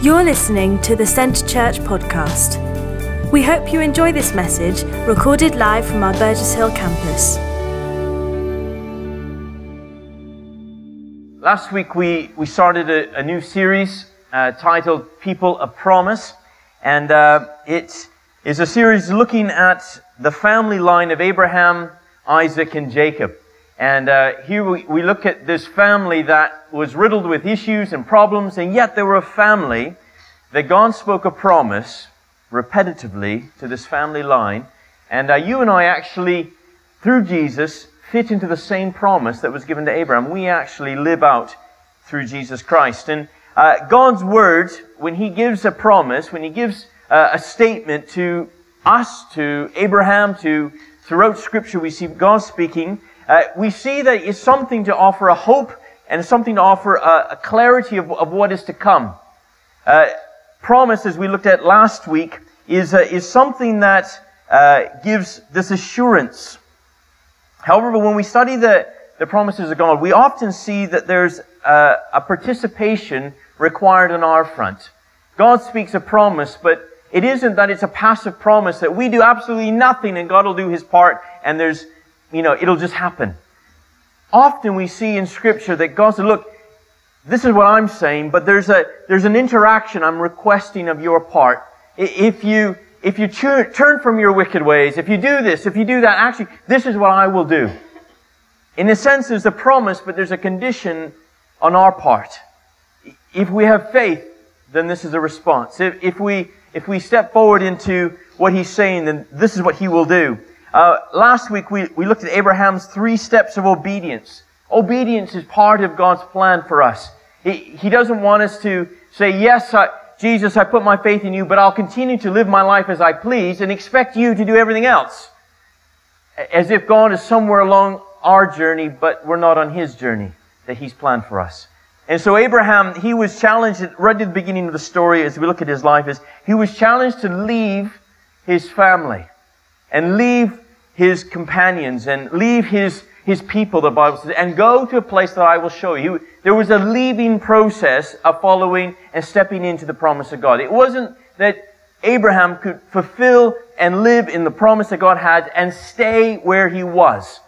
You're listening to the Centre Church podcast. We hope you enjoy this message recorded live from our Burgess Hill campus. Last week we, we started a, a new series uh, titled People a Promise, and uh, it is a series looking at the family line of Abraham, Isaac, and Jacob. And uh, here we, we look at this family that was riddled with issues and problems, and yet they were a family that God spoke a promise repetitively to this family line. And uh, you and I actually, through Jesus, fit into the same promise that was given to Abraham. We actually live out through Jesus Christ. And uh, God's word, when He gives a promise, when He gives uh, a statement to us, to Abraham, to throughout Scripture, we see God speaking uh, we see that it's something to offer a hope and something to offer a, a clarity of, of, what is to come. Uh, promise, as we looked at last week, is, uh, is something that uh, gives this assurance. However, when we study the, the promises of God, we often see that there's a, a participation required on our front. God speaks a promise, but it isn't that it's a passive promise that we do absolutely nothing and God will do his part and there's you know, it'll just happen. Often we see in Scripture that God said, look, this is what I'm saying, but there's a, there's an interaction I'm requesting of your part. If you, if you turn from your wicked ways, if you do this, if you do that, actually, this is what I will do. In a sense, there's a promise, but there's a condition on our part. If we have faith, then this is a response. If, if we, if we step forward into what he's saying, then this is what he will do. Uh, last week we, we looked at Abraham's three steps of obedience. Obedience is part of God's plan for us. He, he doesn't want us to say, yes, I, Jesus, I put my faith in you, but I'll continue to live my life as I please and expect you to do everything else. As if God is somewhere along our journey, but we're not on His journey that He's planned for us. And so Abraham, he was challenged right at the beginning of the story as we look at his life, is he was challenged to leave his family and leave his companions and leave his, his people, the Bible says, and go to a place that I will show you. There was a leaving process of following and stepping into the promise of God. It wasn't that Abraham could fulfill and live in the promise that God had and stay where he was.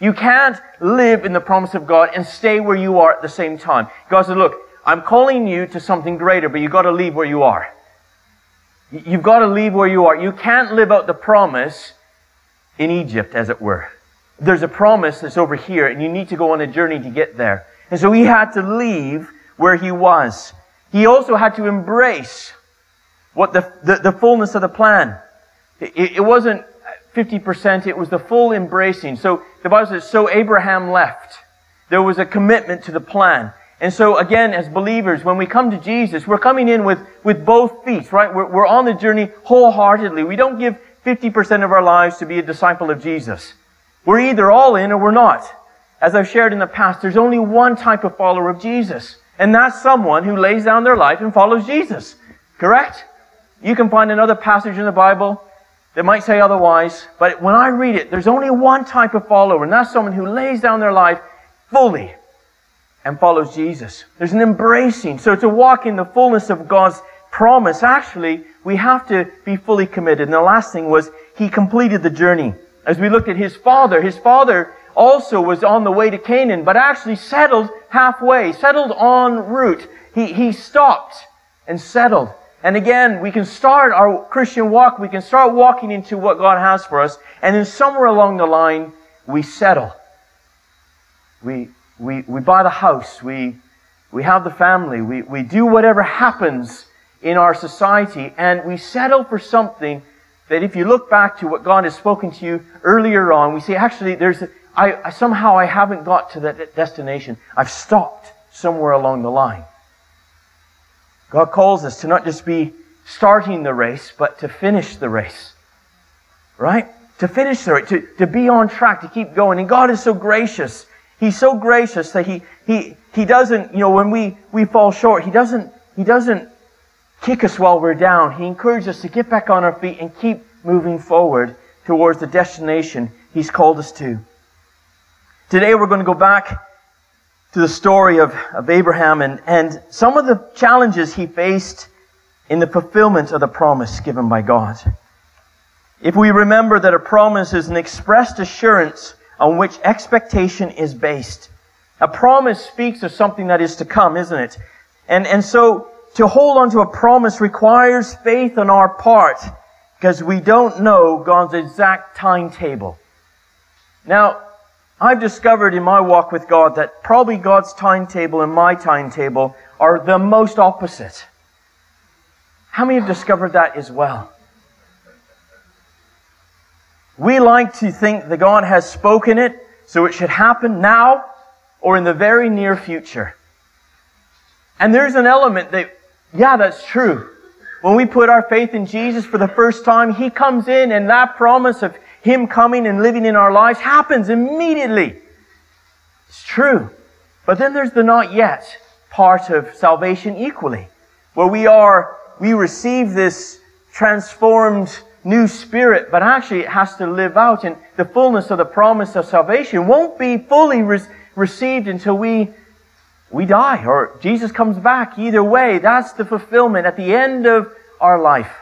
You can't live in the promise of God and stay where you are at the same time. God said, look, I'm calling you to something greater, but you've got to leave where you are. You've got to leave where you are. You can't live out the promise in Egypt, as it were. There's a promise that's over here, and you need to go on a journey to get there. And so he had to leave where he was. He also had to embrace what the, the, the fullness of the plan. It, it wasn't 50%, it was the full embracing. So the Bible says, so Abraham left. There was a commitment to the plan. And so again, as believers, when we come to Jesus, we're coming in with, with both feet, right? We're, we're on the journey wholeheartedly. We don't give 50% of our lives to be a disciple of Jesus. We're either all in or we're not. As I've shared in the past, there's only one type of follower of Jesus. And that's someone who lays down their life and follows Jesus. Correct? You can find another passage in the Bible that might say otherwise, but when I read it, there's only one type of follower, and that's someone who lays down their life fully and follows Jesus. There's an embracing. So to walk in the fullness of God's promise, actually, we have to be fully committed. And the last thing was, he completed the journey. As we looked at his father, his father also was on the way to Canaan, but actually settled halfway, settled en route. He, he stopped and settled. And again, we can start our Christian walk, we can start walking into what God has for us, and then somewhere along the line, we settle. We, we, we buy the house, we, we have the family, we, we do whatever happens in our society, and we settle for something that if you look back to what God has spoken to you earlier on, we say, actually, there's, I, somehow I haven't got to that destination. I've stopped somewhere along the line. God calls us to not just be starting the race, but to finish the race. Right? To finish the race, to, to be on track, to keep going. And God is so gracious He's so gracious that he, he, he doesn't, you know, when we, we fall short, he doesn't, he doesn't kick us while we're down. He encourages us to get back on our feet and keep moving forward towards the destination he's called us to. Today we're going to go back to the story of, of Abraham and, and some of the challenges he faced in the fulfillment of the promise given by God. If we remember that a promise is an expressed assurance on which expectation is based. A promise speaks of something that is to come, isn't it? And, and so to hold on to a promise requires faith on our part because we don't know God's exact timetable. Now, I've discovered in my walk with God that probably God's timetable and my timetable are the most opposite. How many have discovered that as well? We like to think that God has spoken it, so it should happen now or in the very near future. And there's an element that, yeah, that's true. When we put our faith in Jesus for the first time, He comes in and that promise of him coming and living in our lives happens immediately. It's true. But then there's the not yet part of salvation equally, where we are, we receive this transformed new spirit, but actually it has to live out and the fullness of the promise of salvation won't be fully re- received until we we die or Jesus comes back. Either way, that's the fulfillment at the end of our life.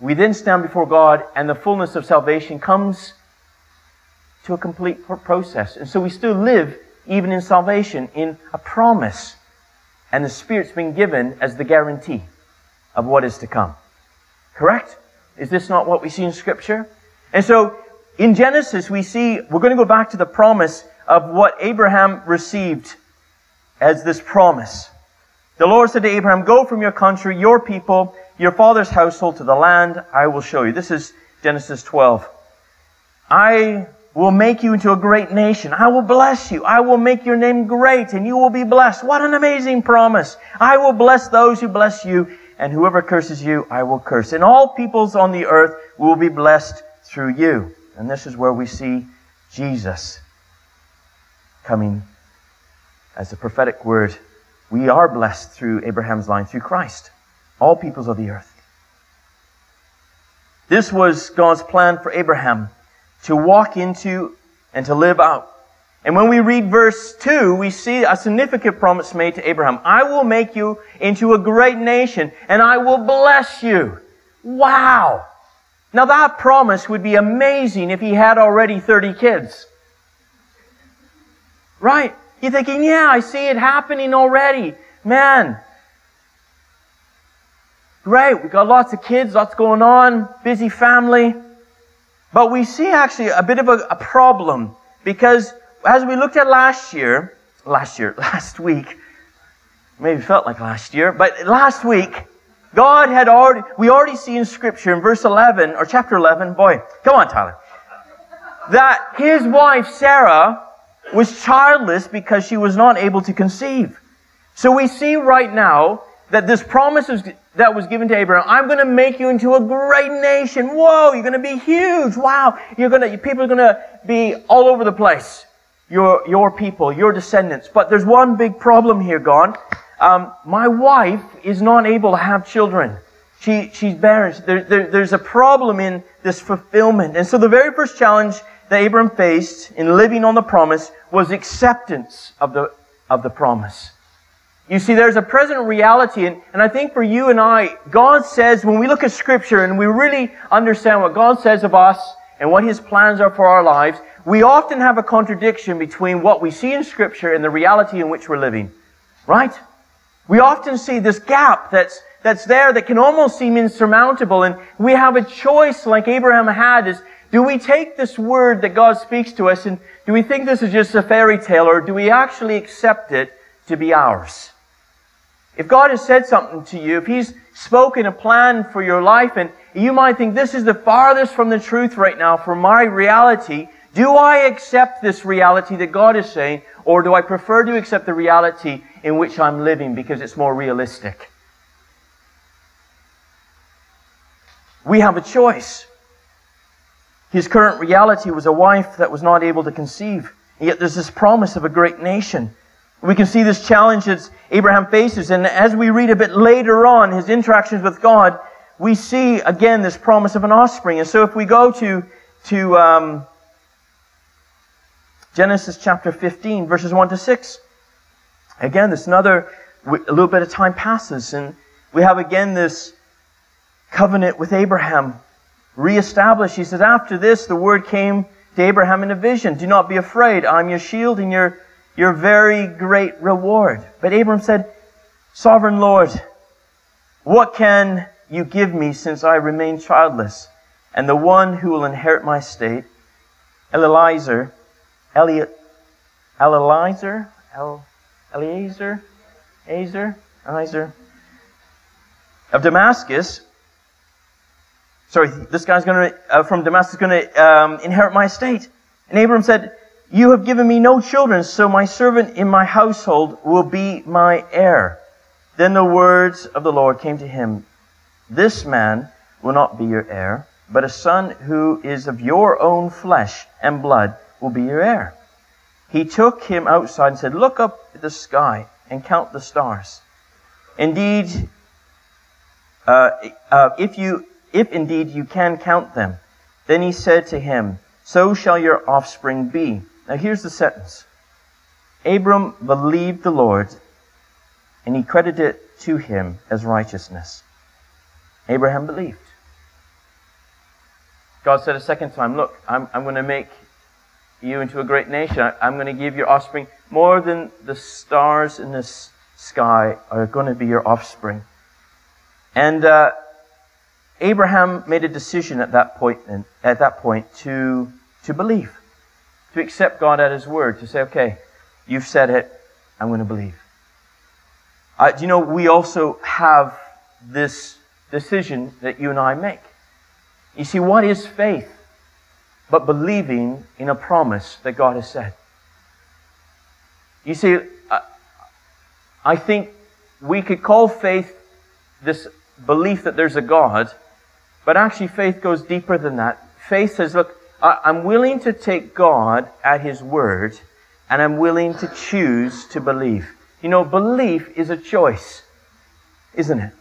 We then stand before God, and the fullness of salvation comes to a complete process. And so we still live, even in salvation, in a promise. And the Spirit's been given as the guarantee of what is to come. Correct? Is this not what we see in Scripture? And so, in Genesis, we see, we're going to go back to the promise of what Abraham received as this promise. The Lord said to Abraham, Go from your country, your people, your father's household to the land I will show you. This is Genesis 12. I will make you into a great nation. I will bless you. I will make your name great and you will be blessed. What an amazing promise. I will bless those who bless you and whoever curses you, I will curse. And all peoples on the earth will be blessed through you. And this is where we see Jesus coming as a prophetic word. We are blessed through Abraham's line, through Christ all peoples of the earth. This was God's plan for Abraham to walk into and to live out. And when we read verse 2, we see a significant promise made to Abraham. I will make you into a great nation and I will bless you. Wow! Now that promise would be amazing if he had already 30 kids. Right? You're thinking, yeah, I see it happening already. Man, Great, we got lots of kids, lots going on, busy family. But we see actually a bit of a, a problem because as we looked at last year, last year, last week, maybe felt like last year, but last week, God had already, we already see in scripture in verse 11, or chapter 11, boy, come on, Tyler, that his wife, Sarah, was childless because she was not able to conceive. So we see right now that this promise is, that was given to Abraham, I'm going to make you into a great nation. Whoa, you're going to be huge. Wow, you're going to, people are going to be all over the place. Your, your people, your descendants. But there's one big problem here, God. Um, my wife is not able to have children. She, she's barren. There, there, there's a problem in this fulfillment. And so the very first challenge that Abram faced in living on the promise was acceptance of the, of the promise. You see, there's a present reality, and, and I think for you and I, God says, when we look at Scripture and we really understand what God says of us and what His plans are for our lives, we often have a contradiction between what we see in Scripture and the reality in which we're living. Right? We often see this gap that's, that's there that can almost seem insurmountable, and we have a choice like Abraham had is, do we take this word that God speaks to us and do we think this is just a fairy tale or do we actually accept it to be ours? If God has said something to you, if He's spoken a plan for your life, and you might think this is the farthest from the truth right now for my reality, do I accept this reality that God is saying, or do I prefer to accept the reality in which I'm living because it's more realistic? We have a choice. His current reality was a wife that was not able to conceive. Yet there's this promise of a great nation. We can see this challenge that Abraham faces, and as we read a bit later on his interactions with God, we see again this promise of an offspring. And so, if we go to to um, Genesis chapter 15, verses 1 to 6, Again, this another, a little bit of time passes, and we have again this covenant with Abraham reestablished. He says, After this, the word came to Abraham in a vision Do not be afraid. I'm your shield and your, your very great reward. But Abram said, Sovereign Lord, what can you give me since I remain childless? And the one who will inherit my state, Eliezer, Eliezer, Eliezer, Eliezer, Eliezer, Eliezer, of Damascus. Sorry, this guy's going to uh, from Damascus going to um, inherit my estate. And Abram said, "You have given me no children, so my servant in my household will be my heir." Then the words of the Lord came to him: This man will not be your heir, but a son who is of your own flesh and blood will be your heir. He took him outside and said, Look up at the sky and count the stars. Indeed, uh, uh, if you, if indeed you can count them. Then he said to him, So shall your offspring be. Now here's the sentence. Abram believed the Lord, and he credited it to him as righteousness. Abraham believed. God said a second time, Look, I'm, I'm going to make you into a great nation. I, I'm going to give your offspring more than the stars in the sky are going to be your offspring. And uh, Abraham made a decision at that point, at that point to, to believe, to accept God at His word, to say, okay, you've said it, I'm going to believe. Uh, you know, we also have this decision that you and I make. You see, what is faith but believing in a promise that God has said? You see, I think we could call faith this belief that there's a God, but actually faith goes deeper than that. Faith says, look, I'm willing to take God at His word, and I'm willing to choose to believe. You know, belief is a choice, isn't it?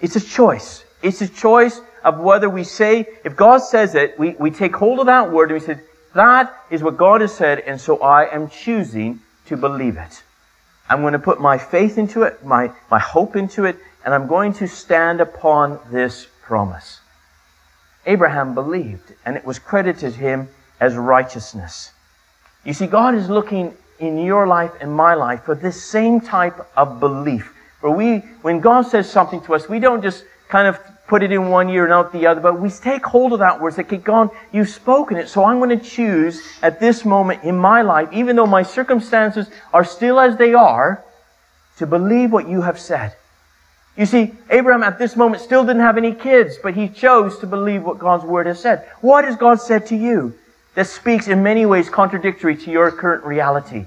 It's a choice. It's a choice of whether we say, if God says it, we, we take hold of that word and we say, that is what God has said, and so I am choosing to believe it. I'm going to put my faith into it, my, my hope into it, and I'm going to stand upon this promise. Abraham believed, and it was credited to him as righteousness. You see, God is looking in your life and my life for this same type of belief. Where we, when God says something to us, we don't just kind of put it in one ear and out the other, but we take hold of that word. Say, okay, God, you've spoken it, so I'm going to choose at this moment in my life, even though my circumstances are still as they are, to believe what you have said. You see, Abraham at this moment still didn't have any kids, but he chose to believe what God's word has said. What has God said to you that speaks in many ways contradictory to your current reality?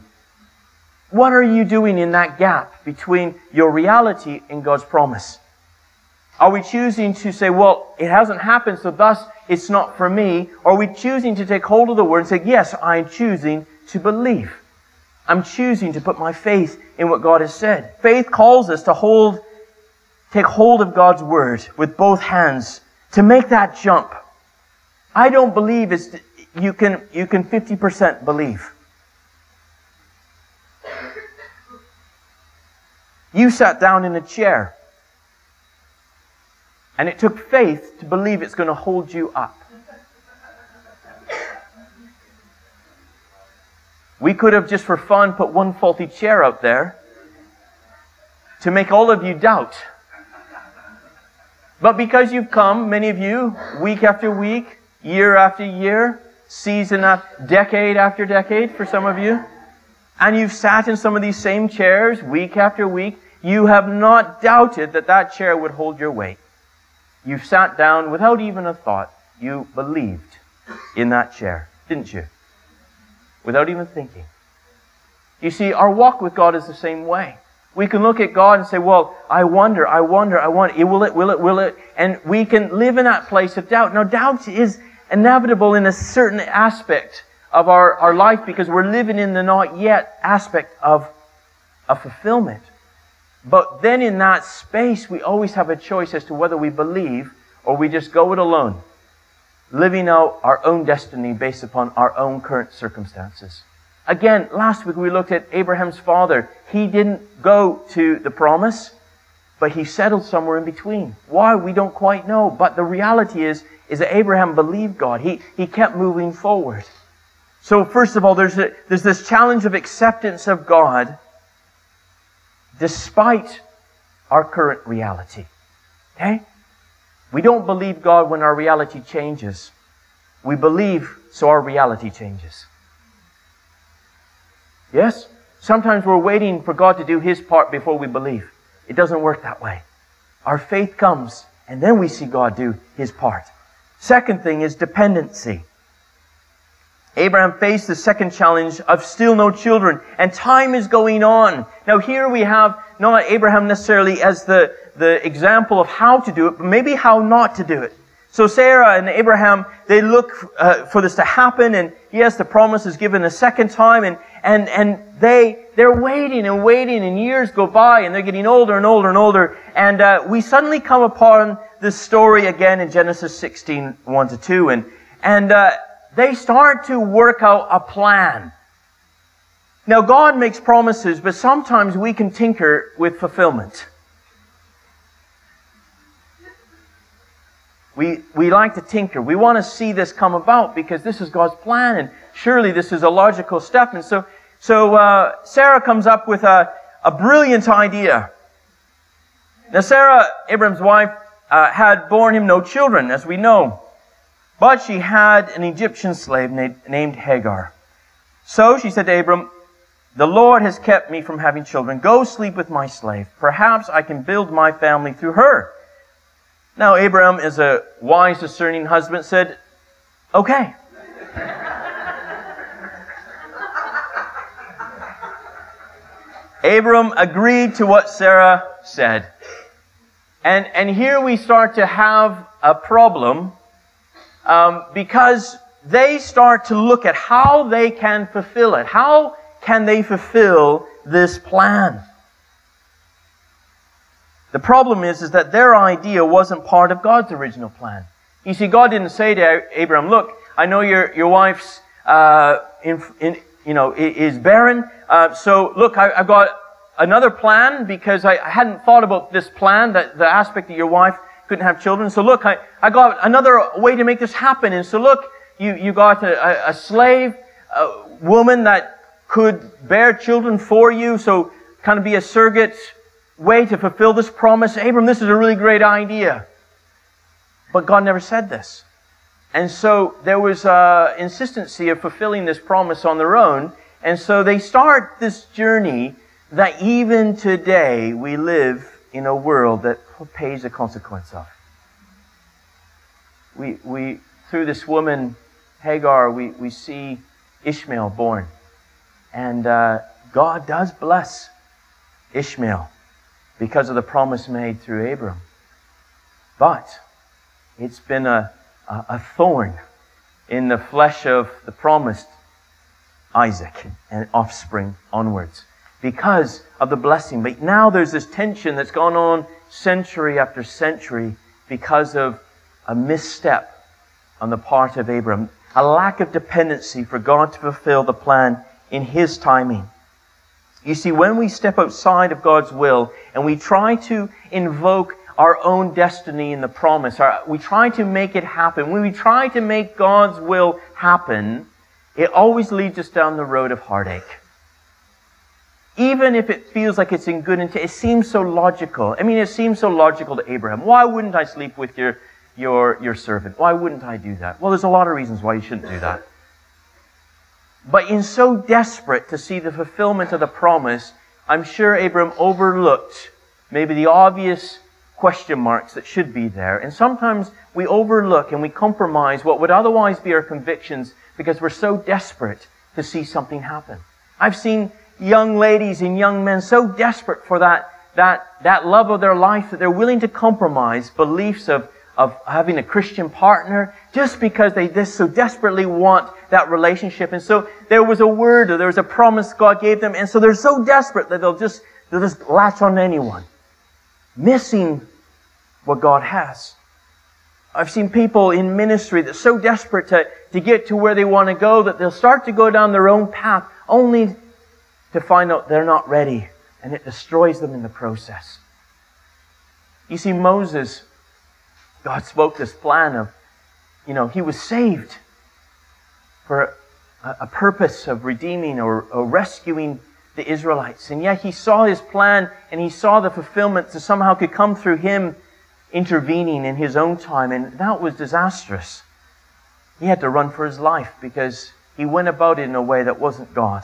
What are you doing in that gap between your reality and God's promise? Are we choosing to say, well, it hasn't happened, so thus it's not for me? Or are we choosing to take hold of the word and say, yes, I'm choosing to believe? I'm choosing to put my faith in what God has said. Faith calls us to hold take hold of God's word with both hands to make that jump. I don't believe it's, you can, you can 50% believe. You sat down in a chair. And it took faith to believe it's going to hold you up. We could have just for fun put one faulty chair out there to make all of you doubt. But because you've come, many of you, week after week, year after year, season after decade after decade for some of you, and you've sat in some of these same chairs week after week, you have not doubted that that chair would hold your weight. You've sat down without even a thought. You believed in that chair, didn't you? Without even thinking. You see, our walk with God is the same way. We can look at God and say, well, I wonder, I wonder, I wonder, will it, will it, will it? And we can live in that place of doubt. Now, doubt is inevitable in a certain aspect of our, our life because we're living in the not yet aspect of, of fulfillment. But then in that space, we always have a choice as to whether we believe or we just go it alone, living out our own destiny based upon our own current circumstances. Again, last week we looked at Abraham's father. He didn't go to the promise, but he settled somewhere in between. Why? We don't quite know. But the reality is, is that Abraham believed God. He, he kept moving forward. So first of all, there's, a, there's this challenge of acceptance of God despite our current reality. Okay? We don't believe God when our reality changes. We believe so our reality changes. Yes? Sometimes we're waiting for God to do His part before we believe. It doesn't work that way. Our faith comes, and then we see God do His part. Second thing is dependency. Abraham faced the second challenge of still no children, and time is going on. Now here we have not Abraham necessarily as the, the example of how to do it, but maybe how not to do it. So Sarah and Abraham, they look uh, for this to happen, and yes, the promise is given a second time, and, and, and they, they're waiting and waiting, and years go by, and they're getting older and older and older, and uh, we suddenly come upon this story again in Genesis 16, 1 to 2, and, and uh, they start to work out a plan. Now, God makes promises, but sometimes we can tinker with fulfillment. We, we like to tinker. We want to see this come about because this is God's plan, and surely this is a logical step. And so, so uh, Sarah comes up with a, a brilliant idea. Now, Sarah, Abraham's wife, uh, had borne him no children, as we know. But she had an Egyptian slave named Hagar. So she said to Abram, The Lord has kept me from having children. Go sleep with my slave. Perhaps I can build my family through her. Now, Abraham, as a wise, discerning husband, said, Okay. Abram agreed to what Sarah said. And, and here we start to have a problem um, because they start to look at how they can fulfill it. How can they fulfill this plan? The problem is, is that their idea wasn't part of God's original plan. You see, God didn't say to Abraham, look, I know your, your wife's, uh, in, in, you know, is barren. Uh, so look, I, have got another plan because I, I hadn't thought about this plan, that the aspect that your wife couldn't have children. So look, I, I got another way to make this happen. And so look, you, you got a, a slave a woman that could bear children for you. So kind of be a surrogate way to fulfill this promise. Abram, this is a really great idea. But God never said this. And so there was uh, insistency of fulfilling this promise on their own. And so they start this journey that even today we live in a world that pays the consequence of. We, we, through this woman, Hagar, we, we see Ishmael born. And uh, God does bless Ishmael because of the promise made through Abram. But it's been a, a, a thorn in the flesh of the promised Isaac and offspring onwards because of the blessing. But now there's this tension that's gone on century after century because of a misstep on the part of Abram, a lack of dependency for God to fulfill the plan in His timing. You see, when we step outside of God's will and we try to invoke our own destiny in the promise, our, we try to make it happen, when we try to make God's will happen, it always leads us down the road of heartache even if it feels like it's in good intent, it seems so logical. I mean, it seems so logical to Abraham. Why wouldn't I sleep with your, your, your servant? Why wouldn't I do that? Well, there's a lot of reasons why you shouldn't do that. But in so desperate to see the fulfillment of the promise, I'm sure Abram overlooked maybe the obvious question marks that should be there. And sometimes we overlook and we compromise what would otherwise be our convictions because we're so desperate to see something happen. I've seen young ladies and young men so desperate for that, that, that love of their life that they're willing to compromise beliefs of, of having a Christian partner just because they just so desperately want that relationship. And so there was a word or there was a promise God gave them. And so they're so desperate that they'll just, they'll just latch on to anyone, missing what God has. I've seen people in ministry that's so desperate to, to get to where they want to go that they'll start to go down their own path only to find out they're not ready and it destroys them in the process. You see, Moses, God spoke this plan of, you know, he was saved for a, a purpose of redeeming or, or rescuing the Israelites. And yet he saw his plan and he saw the fulfillment that somehow could come through him intervening in his own time. And that was disastrous. He had to run for his life because he went about it in a way that wasn't God.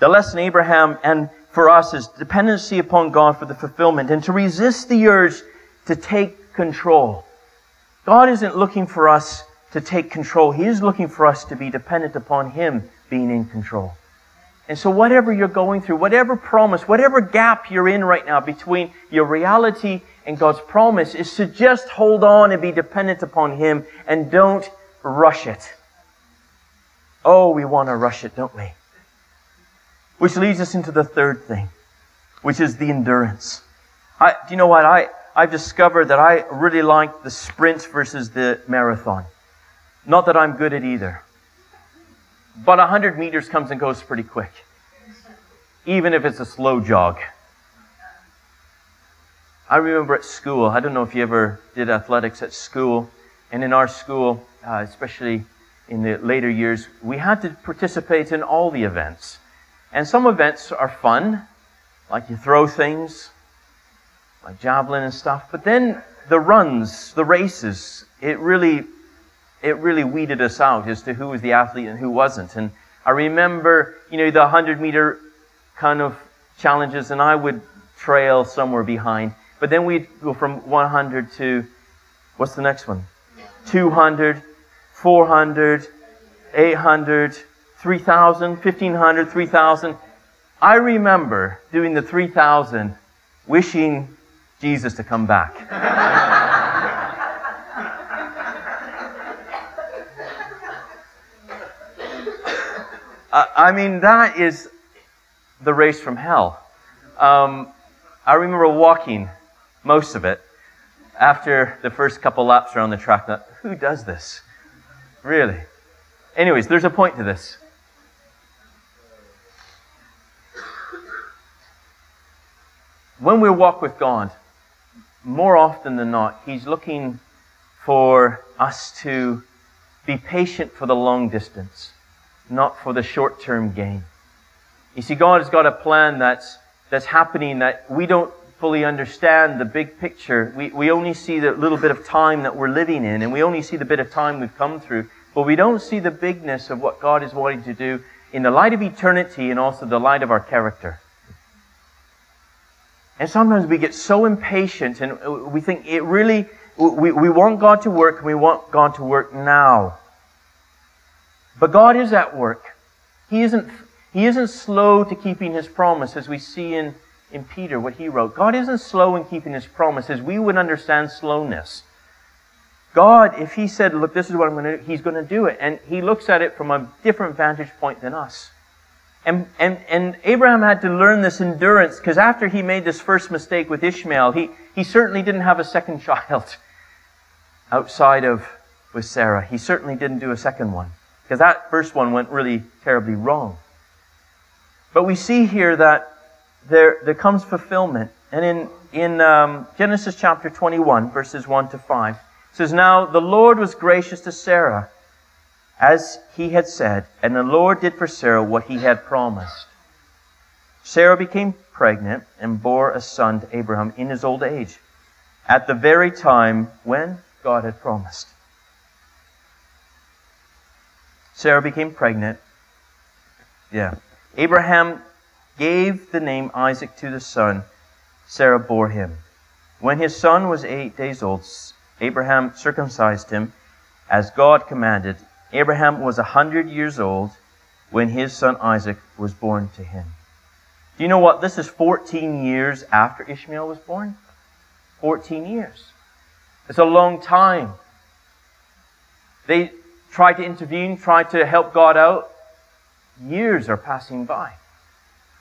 The lesson Abraham and for us is dependency upon God for the fulfillment and to resist the urge to take control. God isn't looking for us to take control. He is looking for us to be dependent upon Him being in control. And so whatever you're going through, whatever promise, whatever gap you're in right now between your reality and God's promise is to just hold on and be dependent upon Him and don't rush it. Oh, we want to rush it, don't we? Which leads us into the third thing, which is the endurance. I, do you know what? I, I've discovered that I really like the sprint versus the marathon. Not that I'm good at either. But 100 meters comes and goes pretty quick, even if it's a slow jog. I remember at school, I don't know if you ever did athletics at school, and in our school, uh, especially in the later years, we had to participate in all the events. And some events are fun, like you throw things, like javelin and stuff. But then the runs, the races, it really, it really weeded us out as to who was the athlete and who wasn't. And I remember, you know, the 100 meter kind of challenges, and I would trail somewhere behind. But then we'd go from 100 to, what's the next one? 200, 400, 800, 3,000, 1,500, 3,000. I remember doing the 3,000 wishing Jesus to come back. I mean, that is the race from hell. Um, I remember walking most of it after the first couple laps around the track. Who does this? Really? Anyways, there's a point to this. when we walk with God, more often than not, He's looking for us to be patient for the long distance, not for the short term gain. You see, God has got a plan that's, that's happening that we don't fully understand the big picture. We, we only see the little bit of time that we're living in, and we only see the bit of time we've come through, but we don't see the bigness of what God is wanting to do in the light of eternity and also the light of our character. And sometimes we get so impatient and uh, we think it really, we, we want God to work and we want God to work now. But God is at work. He isn't, he isn't slow to keeping his promise as we see in, in Peter, what he wrote. God isn't slow in keeping his promise as We would understand slowness. God, if he said, look, this is what I'm going to do, he's going to do it. And he looks at it from a different vantage point than us. And, and, and Abraham had to learn this endurance because after he made this first mistake with Ishmael, he, he certainly didn't have a second child outside of with Sarah. He certainly didn't do a second one because that first one went really terribly wrong. But we see here that there, there comes fulfillment. And in, in um, Genesis chapter 21, verses 1 to 5, it says, Now the Lord was gracious to Sarah as he had said, and the Lord did for Sarah what he had promised. Sarah became pregnant and bore a son to Abraham in his old age, at the very time when God had promised. Sarah became pregnant. Yeah. Abraham gave the name Isaac to the son Sarah bore him. When his son was eight days old, Abraham circumcised him as God commanded Abraham was a hundred years old when his son Isaac was born to him. Do you know what? This is 14 years after Ishmael was born. 14 years. It's a long time. They tried to intervene, tried to help God out. Years are passing by.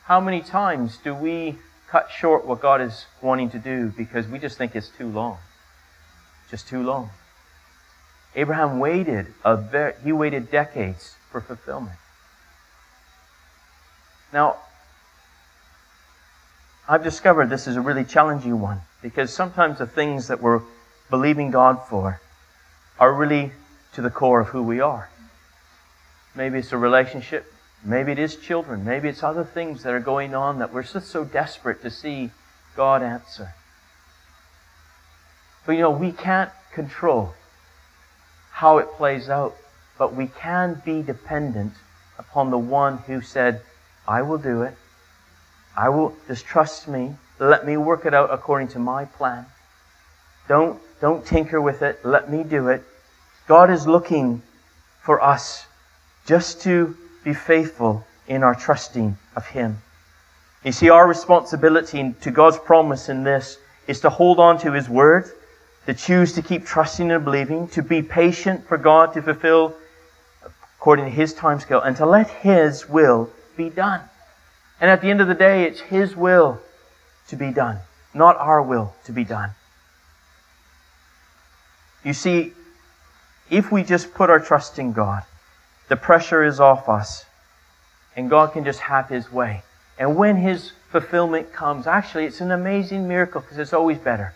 How many times do we cut short what God is wanting to do because we just think it's too long? Just too long. Abraham waited a very, he waited decades for fulfillment. Now, I've discovered this is a really challenging one because sometimes the things that we're believing God for are really to the core of who we are. Maybe it's a relationship. Maybe it is children. Maybe it's other things that are going on that we're just so desperate to see God answer. But you know, we can't control how it plays out, but we can be dependent upon the one who said, I will do it. I will just trust me. Let me work it out according to my plan. Don't, don't tinker with it. Let me do it. God is looking for us just to be faithful in our trusting of Him. You see, our responsibility to God's promise in this is to hold on to His Word, to choose to keep trusting and believing, to be patient for God to fulfill according to His timescale, and to let His will be done. And at the end of the day, it's His will to be done, not our will to be done. You see, if we just put our trust in God, the pressure is off us, and God can just have His way. And when His fulfillment comes, actually, it's an amazing miracle because it's always better.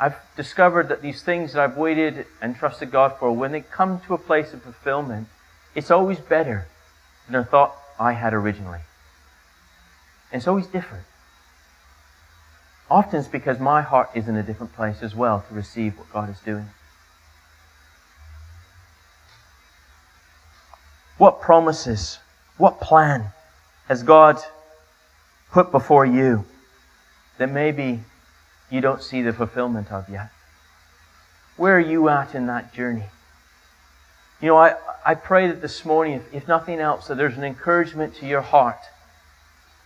I've discovered that these things that I've waited and trusted God for, when they come to a place of fulfillment, it's always better than I thought I had originally. And it's always different. Often it's because my heart is in a different place as well to receive what God is doing. What promises, what plan has God put before you that maybe you don't see the fulfillment of yet? Where are you at in that journey? You know, I, I pray that this morning, if, if nothing else, that there's an encouragement to your heart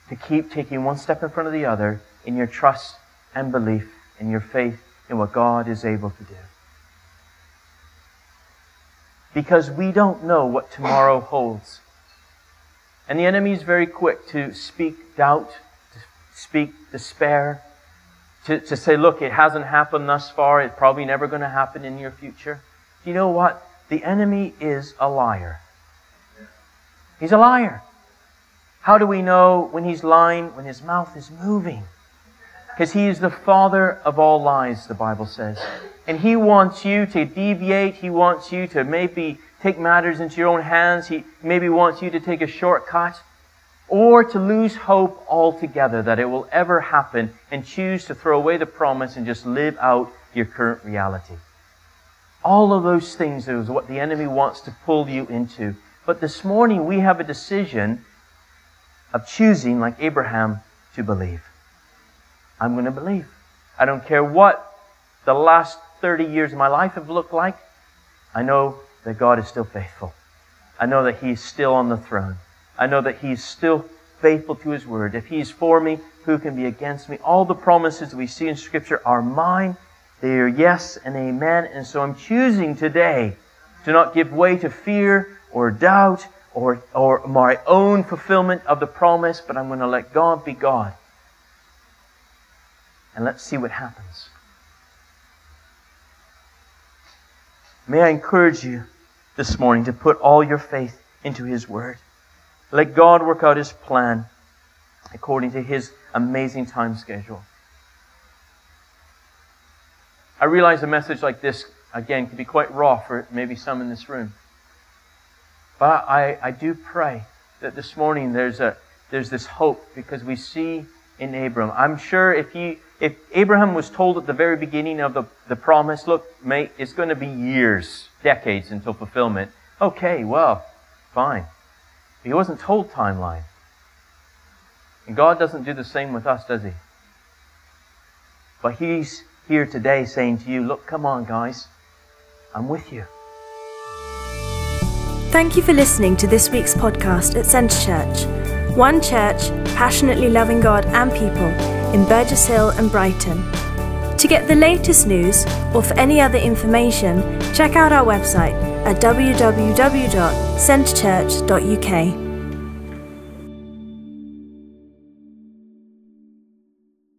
to keep taking one step in front of the other in your trust and belief in your faith in what God is able to do. Because we don't know what tomorrow holds. And the enemy is very quick to speak doubt, to speak despair, to, to say, look, it hasn't happened thus far, it's probably never going to happen in your future. Do You know what? The enemy is a liar. He's a liar. How do we know when he's lying? When his mouth is moving. Because he is the father of all lies, the Bible says. And he wants you to deviate. He wants you to maybe take matters into your own hands. He maybe wants you to take a shortcut or to lose hope altogether that it will ever happen and choose to throw away the promise and just live out your current reality. All of those things is what the enemy wants to pull you into. But this morning we have a decision of choosing, like Abraham, to believe. I'm going to believe. I don't care what the last 30 years of my life have looked like. I know that God is still faithful. I know that He is still on the throne. I know that He's still faithful to His word. If He's for me, who can be against me? All the promises we see in Scripture are mine they are yes and amen. And so I'm choosing today to not give way to fear or doubt or, or my own fulfillment of the promise, but I'm going to let God be God. And let's see what happens. May I encourage you this morning to put all your faith into His Word. Let God work out His plan according to His amazing time schedule. I realize a message like this, again, can be quite raw for maybe some in this room. But I, I do pray that this morning there's, a, there's this hope because we see in Abram. I'm sure if, he, if Abraham was told at the very beginning of the, the promise, look, mate, it's going to be years, decades until fulfillment. Okay, well, fine. He wasn't told timeline. And God doesn't do the same with us, does he? But he's here today saying to you, look, come on, guys, I'm with you. Thank you for listening to this week's podcast at Centre Church. One church passionately loving God and people in Burgess Hill and Brighton. To get the latest news or for any other information, check out our website at www.centrechurch.uk.